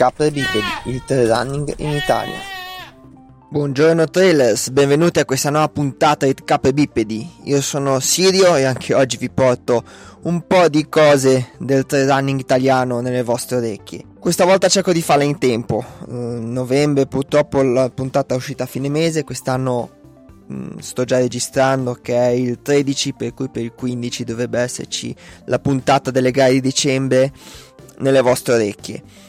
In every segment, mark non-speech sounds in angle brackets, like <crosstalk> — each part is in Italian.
Capre Bipedi, il trail running in Italia. Buongiorno trailers, benvenuti a questa nuova puntata di Capre Bipedi. Io sono Sirio e anche oggi vi porto un po' di cose del trail running italiano nelle vostre orecchie. Questa volta cerco di farla in tempo. Mm, novembre purtroppo la puntata è uscita a fine mese, quest'anno mm, sto già registrando che è il 13 per cui per il 15 dovrebbe esserci la puntata delle gare di dicembre nelle vostre orecchie.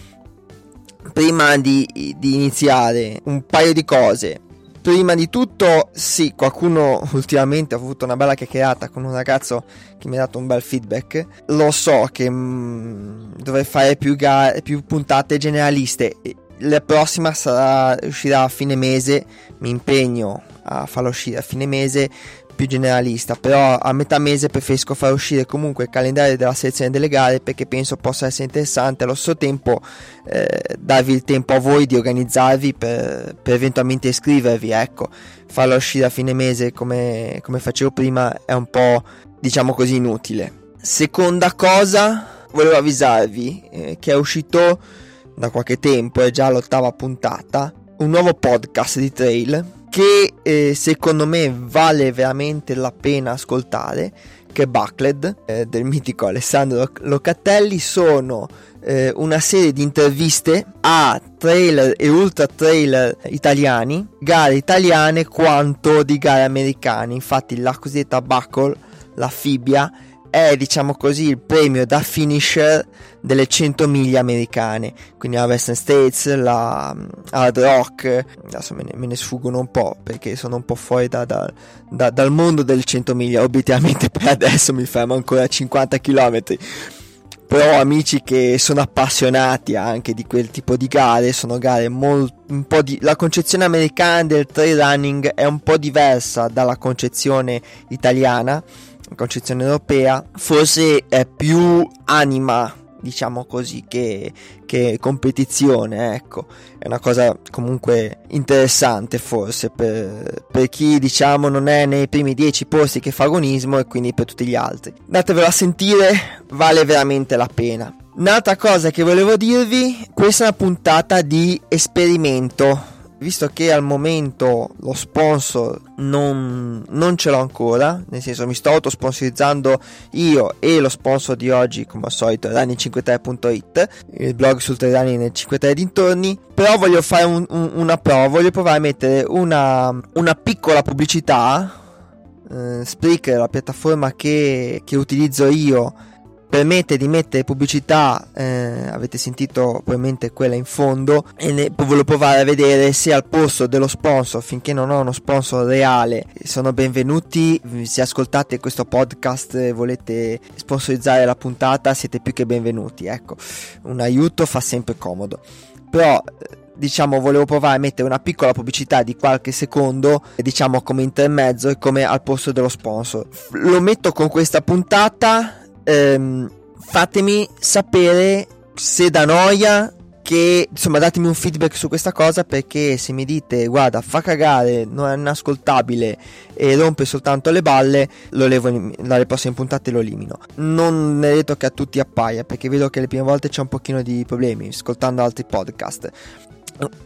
Prima di, di iniziare, un paio di cose. Prima di tutto, sì, qualcuno <laughs> ultimamente ha avuto una bella chiacchierata con un ragazzo che mi ha dato un bel feedback. Lo so che mm, dovrei fare più, gare, più puntate generaliste. La prossima sarà, uscirà a fine mese. Mi impegno a farla uscire a fine mese più generalista, però a metà mese preferisco far uscire comunque il calendario della selezione delle gare perché penso possa essere interessante allo stesso tempo eh, darvi il tempo a voi di organizzarvi per, per eventualmente iscrivervi, ecco, farlo uscire a fine mese come, come facevo prima è un po' diciamo così inutile. Seconda cosa, volevo avvisarvi eh, che è uscito da qualche tempo, è già l'ottava puntata, un nuovo podcast di trail che eh, secondo me vale veramente la pena ascoltare che è Buckled eh, del mitico Alessandro Locatelli sono eh, una serie di interviste a trailer e ultra trailer italiani gare italiane quanto di gare americane. Infatti la cosiddetta Buckle la Fibbia è diciamo così il premio da finisher delle 100 miglia americane. Quindi la Western States la mm, Hard Rock adesso me ne, me ne sfuggono un po' perché sono un po' fuori da, da, da, dal mondo delle 100 miglia. Obiettivamente per adesso mi fermo ancora a 50 km però amici che sono appassionati anche di quel tipo di gare sono gare molto un po' di la concezione americana del trail running è un po' diversa dalla concezione italiana concezione europea, forse è più anima diciamo così che, che, competizione ecco. È una cosa comunque interessante forse per, per, chi diciamo non è nei primi dieci posti che fa agonismo e quindi per tutti gli altri. Datevelo a sentire vale veramente la pena. Un'altra cosa che volevo dirvi questa è una puntata di esperimento visto che al momento lo sponsor non, non, ce l'ho ancora, nel senso mi sto autosponsorizzando io e lo sponsor di oggi, come al solito, running53.it, il blog sul running nel 53 dintorni, però voglio fare un, un, una prova, voglio provare a mettere una, una piccola pubblicità, eh, Spreaker, la piattaforma che, che utilizzo io, permette di mettere pubblicità, eh, avete sentito probabilmente quella in fondo, e ne, voglio provare a vedere se al posto dello sponsor, finché non ho uno sponsor reale, sono benvenuti. Se ascoltate questo podcast e volete sponsorizzare la puntata, siete più che benvenuti. Ecco, un aiuto fa sempre comodo. Però diciamo volevo provare a mettere una piccola pubblicità di qualche secondo diciamo come intermezzo e come al posto dello sponsor lo metto con questa puntata ehm, fatemi sapere se da noia che insomma datemi un feedback su questa cosa perché se mi dite guarda fa cagare non è inascoltabile e rompe soltanto le balle lo levo dalle prossime puntate lo elimino. Non è detto che a tutti appaia perché vedo che le prime volte c'è un pochino di problemi ascoltando altri podcast.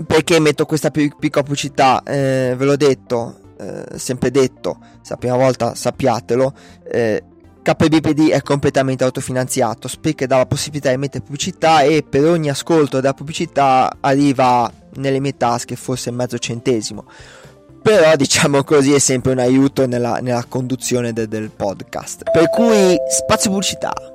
Perché metto questa piccola pubblicità eh, ve l'ho detto eh, sempre detto se la prima volta sappiatelo eh, KBPD è completamente autofinanziato, Spreaker dà la possibilità di mettere pubblicità e per ogni ascolto della pubblicità arriva nelle mie tasche forse mezzo centesimo. Però diciamo così è sempre un aiuto nella, nella conduzione de, del podcast. Per cui spazio pubblicità.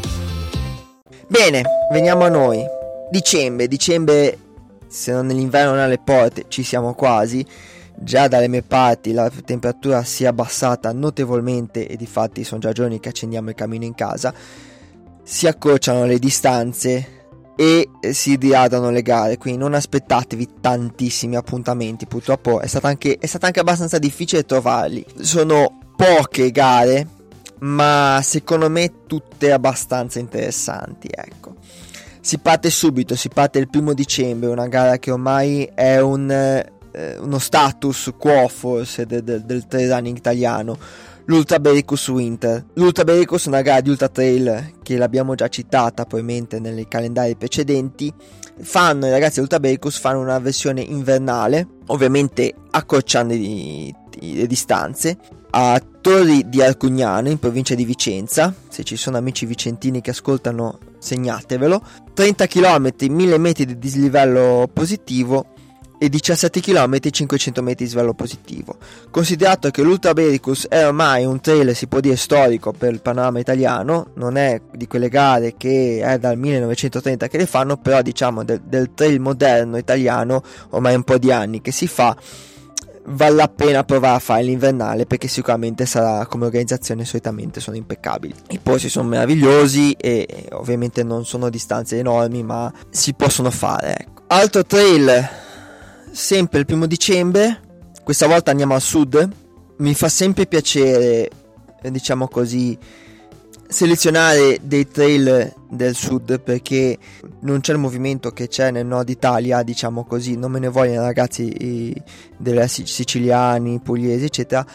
Bene, veniamo a noi. Dicembre, dicembre, se non nell'inverno non alle porte, ci siamo quasi. Già dalle mie parti la temperatura si è abbassata notevolmente e di fatti sono già giorni che accendiamo il camino in casa. Si accorciano le distanze e si diradano le gare, quindi non aspettatevi tantissimi appuntamenti, purtroppo è, stata anche, è stato anche abbastanza difficile trovarli. Sono poche gare, ma secondo me tutte abbastanza interessanti, ecco. Si parte subito, si parte il primo dicembre, una gara che ormai è un, eh, uno status quo forse de, de, del trail running italiano l'Ultra Bericus Winter. L'Ultra Bericus è una gara di Ultra Trail che l'abbiamo già citata probabilmente nei calendari precedenti. Fanno, i ragazzi di Ultra Bericus fanno una versione invernale, ovviamente accorciando i, i, le distanze, a Torri di Arcugnano in provincia di Vicenza. Se ci sono amici vicentini che ascoltano, segnatevelo. 30 km, 1000 metri di dislivello positivo e 17 km 500 metri di svelo positivo. Considerato che l'Ultra Bericus è ormai un trail, si può dire storico per il panorama italiano, non è di quelle gare che è dal 1930 che le fanno, però diciamo del, del trail moderno italiano ormai un po' di anni che si fa vale la pena provare a fare l'invernale perché sicuramente sarà come organizzazione solitamente sono impeccabili i posti sono meravigliosi e ovviamente non sono distanze enormi ma si possono fare ecco. altro trail sempre il primo dicembre, questa volta andiamo al sud. Mi fa sempre piacere, diciamo così, selezionare dei trail del sud perché non c'è il movimento che c'è nel nord Italia, diciamo così, non me ne vogliono ragazzi delle siciliani, pugliesi, eccetera.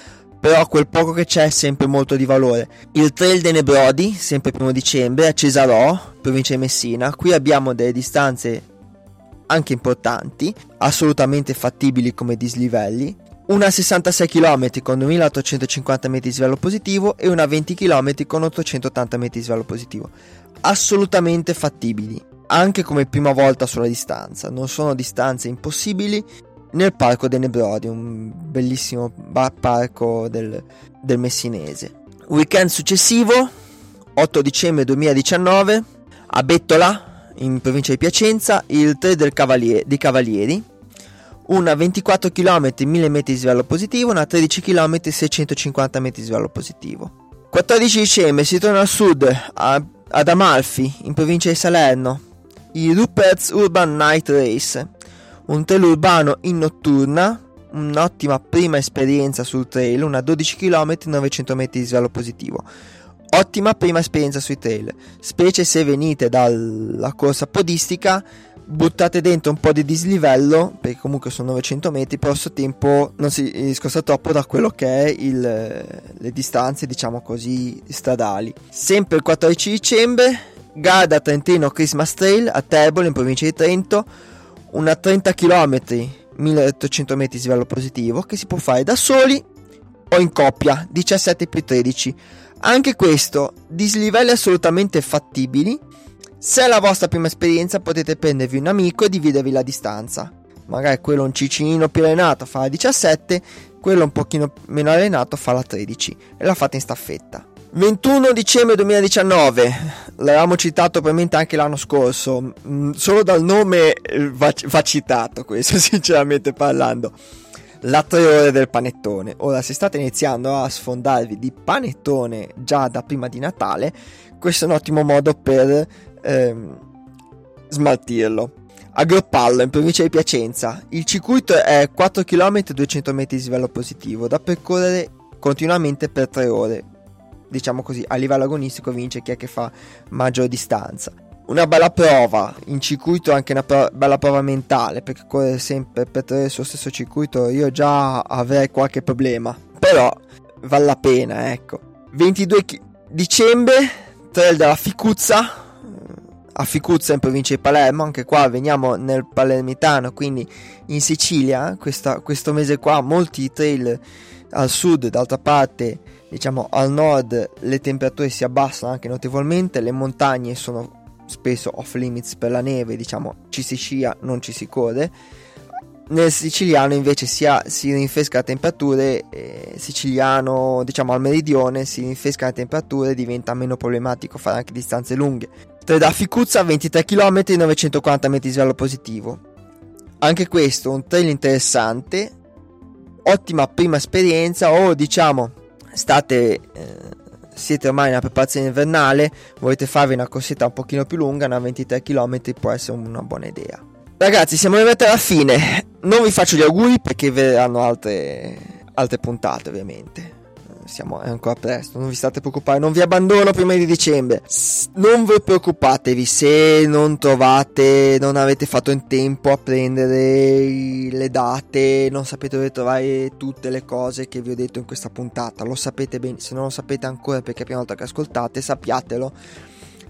Però quel poco che c'è è sempre molto di valore. Il trail dei Nebrodi, sempre primo dicembre, a Cesarò, provincia di Messina. Qui abbiamo delle distanze anche importanti, assolutamente fattibili come dislivelli, una 66 km con 2850 metri di svelo positivo e una 20 km con 880 metri di svelo positivo. Assolutamente fattibili, anche come prima volta sulla distanza, non sono distanze impossibili nel parco dei Nebrodi, un bellissimo parco del, del Messinese. Weekend successivo, 8 dicembre 2019, a Bettola, in provincia di Piacenza, il 3 del Cavalier, dei Cavalieri, una 24 km 1000 metri di svelo positivo, una 13 km 650 metri di svelo positivo. 14 dicembre si torna al sud, a, ad Amalfi, in provincia di Salerno, il Rupert's Urban Night Race, un trail urbano in notturna, un'ottima prima esperienza sul trail, una 12 km 900 metri di svelo positivo. Ottima prima esperienza sui trail, specie se venite dalla corsa podistica, buttate dentro un po' di dislivello, perché comunque sono 900 metri, però questo tempo non si discosta troppo da quello che è il, le distanze, diciamo così, stradali. Sempre il 14 dicembre, Garda Trentino Christmas Trail a Terbola in provincia di Trento, una 30 km, 1800 metri di livello positivo, che si può fare da soli o in coppia, 17 più 13 anche questo, dislivelli assolutamente fattibili. Se è la vostra prima esperienza potete prendervi un amico e dividervi la distanza. Magari quello un cicinino più allenato fa la 17, quello un pochino meno allenato fa la 13 e la fate in staffetta. 21 dicembre 2019, l'avevamo citato probabilmente anche l'anno scorso, mm, solo dal nome eh, va, va citato questo <laughs> sinceramente parlando la 3 ore del panettone. Ora, se state iniziando a sfondarvi di panettone già da prima di Natale, questo è un ottimo modo per ehm, smaltirlo. Agropallo in provincia di Piacenza. Il circuito è 4 km e 200 metri di livello positivo da percorrere continuamente per 3 ore. Diciamo così, a livello agonistico vince chi è che fa maggior distanza una bella prova in circuito, anche una pro- bella prova mentale, perché correre sempre per tenere sullo stesso circuito io già avrei qualche problema, però vale la pena, ecco. 22 chi- dicembre, trail della Ficuzza, a Ficuzza in provincia di Palermo, anche qua veniamo nel palermitano, quindi in Sicilia, questa, questo mese qua molti trail al sud, d'altra parte diciamo al nord le temperature si abbassano anche notevolmente, le montagne sono spesso off limits per la neve, diciamo ci si scia, non ci si corre. Nel siciliano invece si, ha, si rinfresca le temperature, eh, siciliano diciamo al meridione si rinfresca le temperature, diventa meno problematico fare anche distanze lunghe. Da Ficuzza 23 km e 940 metri di svelo positivo. Anche questo un trail interessante, ottima prima esperienza o diciamo state... Eh, siete ormai una preparazione invernale, volete farvi una corsetta un pochino più lunga, una 23 km può essere una buona idea. Ragazzi, siamo arrivati alla fine. Non vi faccio gli auguri perché verranno altre, altre puntate, ovviamente siamo, è ancora presto, non vi state preoccupando, non vi abbandono prima di dicembre. S- non vi preoccupatevi se non trovate, non avete fatto in tempo a prendere le date, non sapete dove trovare tutte le cose che vi ho detto in questa puntata. Lo sapete bene, se non lo sapete ancora perché è la prima volta che ascoltate, sappiatelo.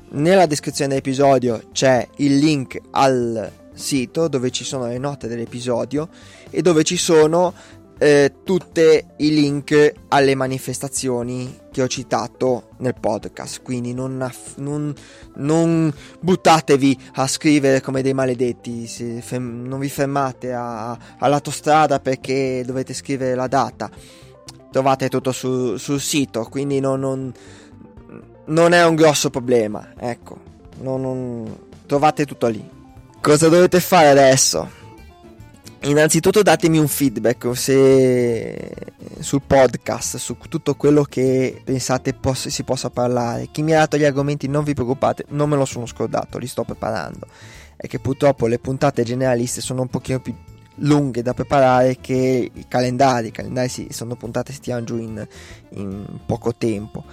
Nella descrizione dell'episodio c'è il link al sito dove ci sono le note dell'episodio e dove ci sono eh, tutti i link alle manifestazioni che ho citato nel podcast. Quindi non, aff- non, non buttatevi a scrivere come dei maledetti, ferm- non vi fermate all'autostrada perché dovete scrivere la data. Trovate tutto su- sul sito, quindi non, non, non, è un grosso problema. Ecco, trovate tutto lì. Cosa dovete fare adesso? Innanzitutto datemi un feedback se sul podcast, su tutto quello che pensate poss- si possa parlare. Chi mi ha dato gli argomenti non vi preoccupate, non me lo sono scordato, li sto preparando. È che purtroppo le puntate generaliste sono un pochino più lunghe da preparare che i calendari. I calendari si, sono puntate si tirano giù in, in poco tempo.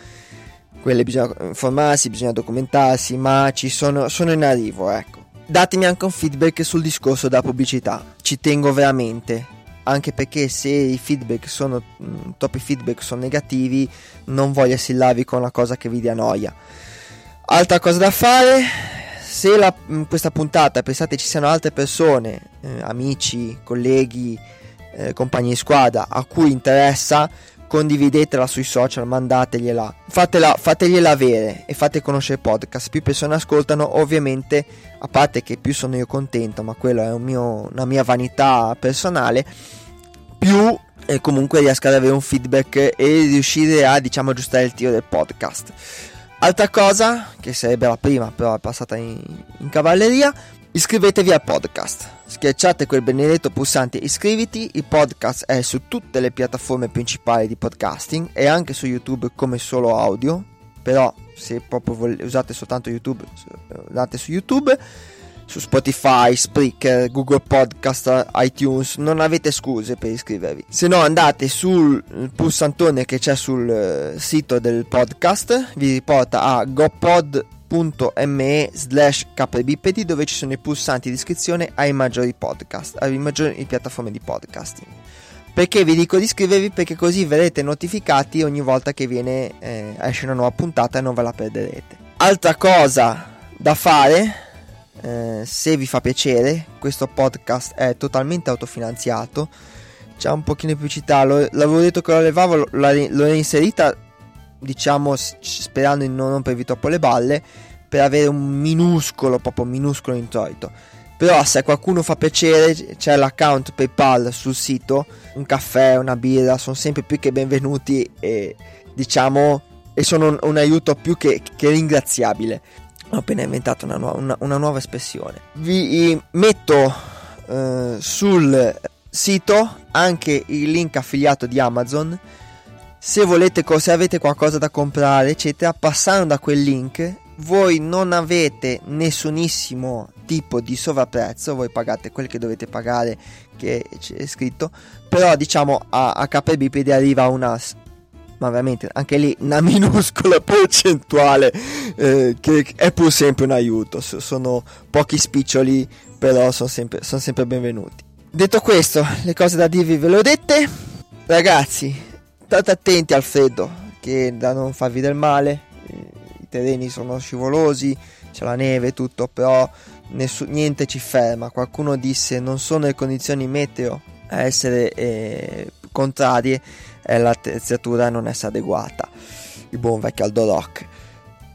Quelle bisogna informarsi, bisogna documentarsi, ma ci sono, sono in arrivo, ecco datemi anche un feedback sul discorso della pubblicità. Ci tengo veramente. Anche perché se i feedback sono mm, troppi feedback sono negativi, non voglio assillarvi con una cosa che vi dia noia. Altra cosa da fare, se la, in questa puntata pensate ci siano altre persone, eh, amici, colleghi, eh, compagni di squadra a cui interessa, condividetela sui social, mandategliela, fatela, fategliela avere e fate conoscere il podcast. Più persone ascoltano, ovviamente, a parte che più sono io contento, ma quello è un mio, una mia vanità personale, più eh, comunque riesco ad avere un feedback e riuscire a, diciamo, aggiustare il tiro del podcast. Altra cosa, che sarebbe la prima, però è passata in, in cavalleria, iscrivetevi al podcast. Schiacciate quel benedetto pulsante iscriviti, il podcast è su tutte le piattaforme principali di podcasting e anche su YouTube come solo audio, però se proprio vol- usate soltanto YouTube, andate su YouTube, su Spotify, Spreaker, Google Podcast, iTunes, non avete scuse per iscrivervi. Se no andate sul pulsantone che c'è sul eh, sito del podcast, vi riporta a GoPod anchor.me slash kbipedi dove ci sono i pulsanti di iscrizione ai maggiori podcast, alle maggiori piattaforme di podcasting. Perché vi dico di iscrivervi? Perché così verrete notificati ogni volta che viene, eh, esce una nuova puntata e non ve la perderete. Altra cosa da fare, eh, se vi fa piacere, questo podcast è totalmente autofinanziato. C'è un pochino di pubblicità, l'avevo detto che lo levavo, l'ho, l'ho inserita diciamo sperando di non rompervi troppo le balle per avere un minuscolo proprio minuscolo introito. Però se a qualcuno fa piacere c'è l'account PayPal sul sito un caffè una birra sono sempre più che benvenuti e diciamo e sono un, un aiuto più che, che, ringraziabile. Ho appena inventato una, nuova, una, una nuova espressione. Vi metto eh, sul sito anche il link affiliato di Amazon se volete, se avete qualcosa da comprare, eccetera, passando da quel link, voi non avete nessunissimo tipo di sovrapprezzo, voi pagate quel che dovete pagare, che c'è scritto, però diciamo a, a KBPD arriva una ma veramente anche lì una <laughs> minuscola percentuale eh, che è pur sempre un aiuto sono pochi spiccioli però sono sempre, sono sempre benvenuti. Detto questo le cose da dirvi ve le ho dette. Ragazzi state attenti al freddo che da non farvi del male i terreni sono scivolosi c'è la neve e tutto però nessu- niente ci ferma. Qualcuno disse non sono le condizioni meteo a essere eh, contrarie è l'attrezzatura a non essere adeguata. Il buon vecchio Aldo Rock.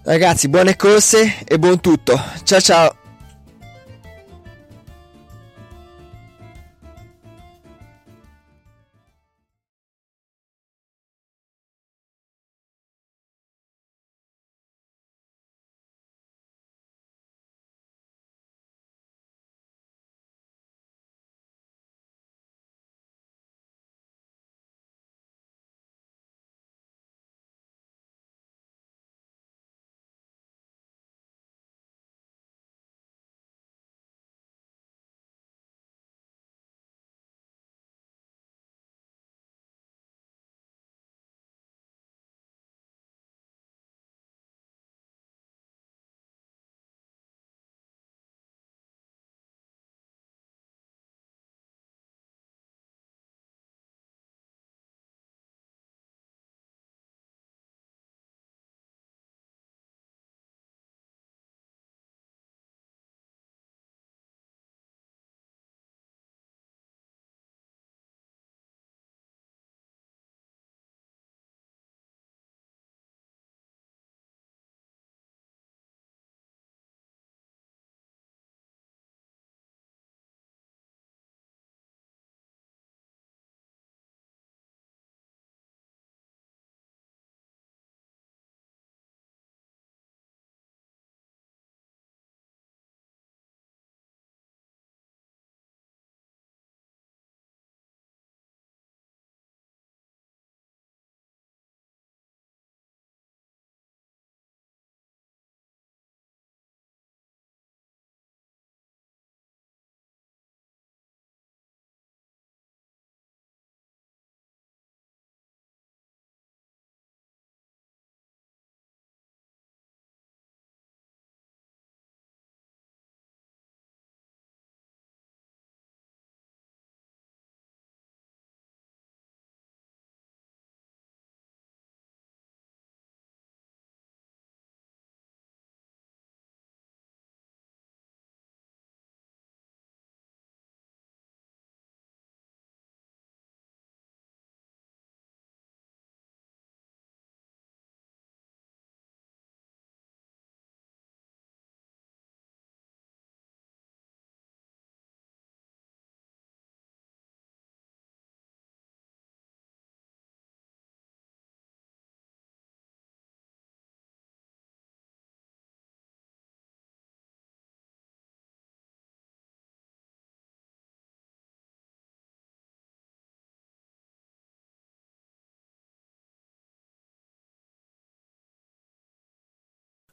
Ragazzi buone corse e buon tutto. Ciao ciao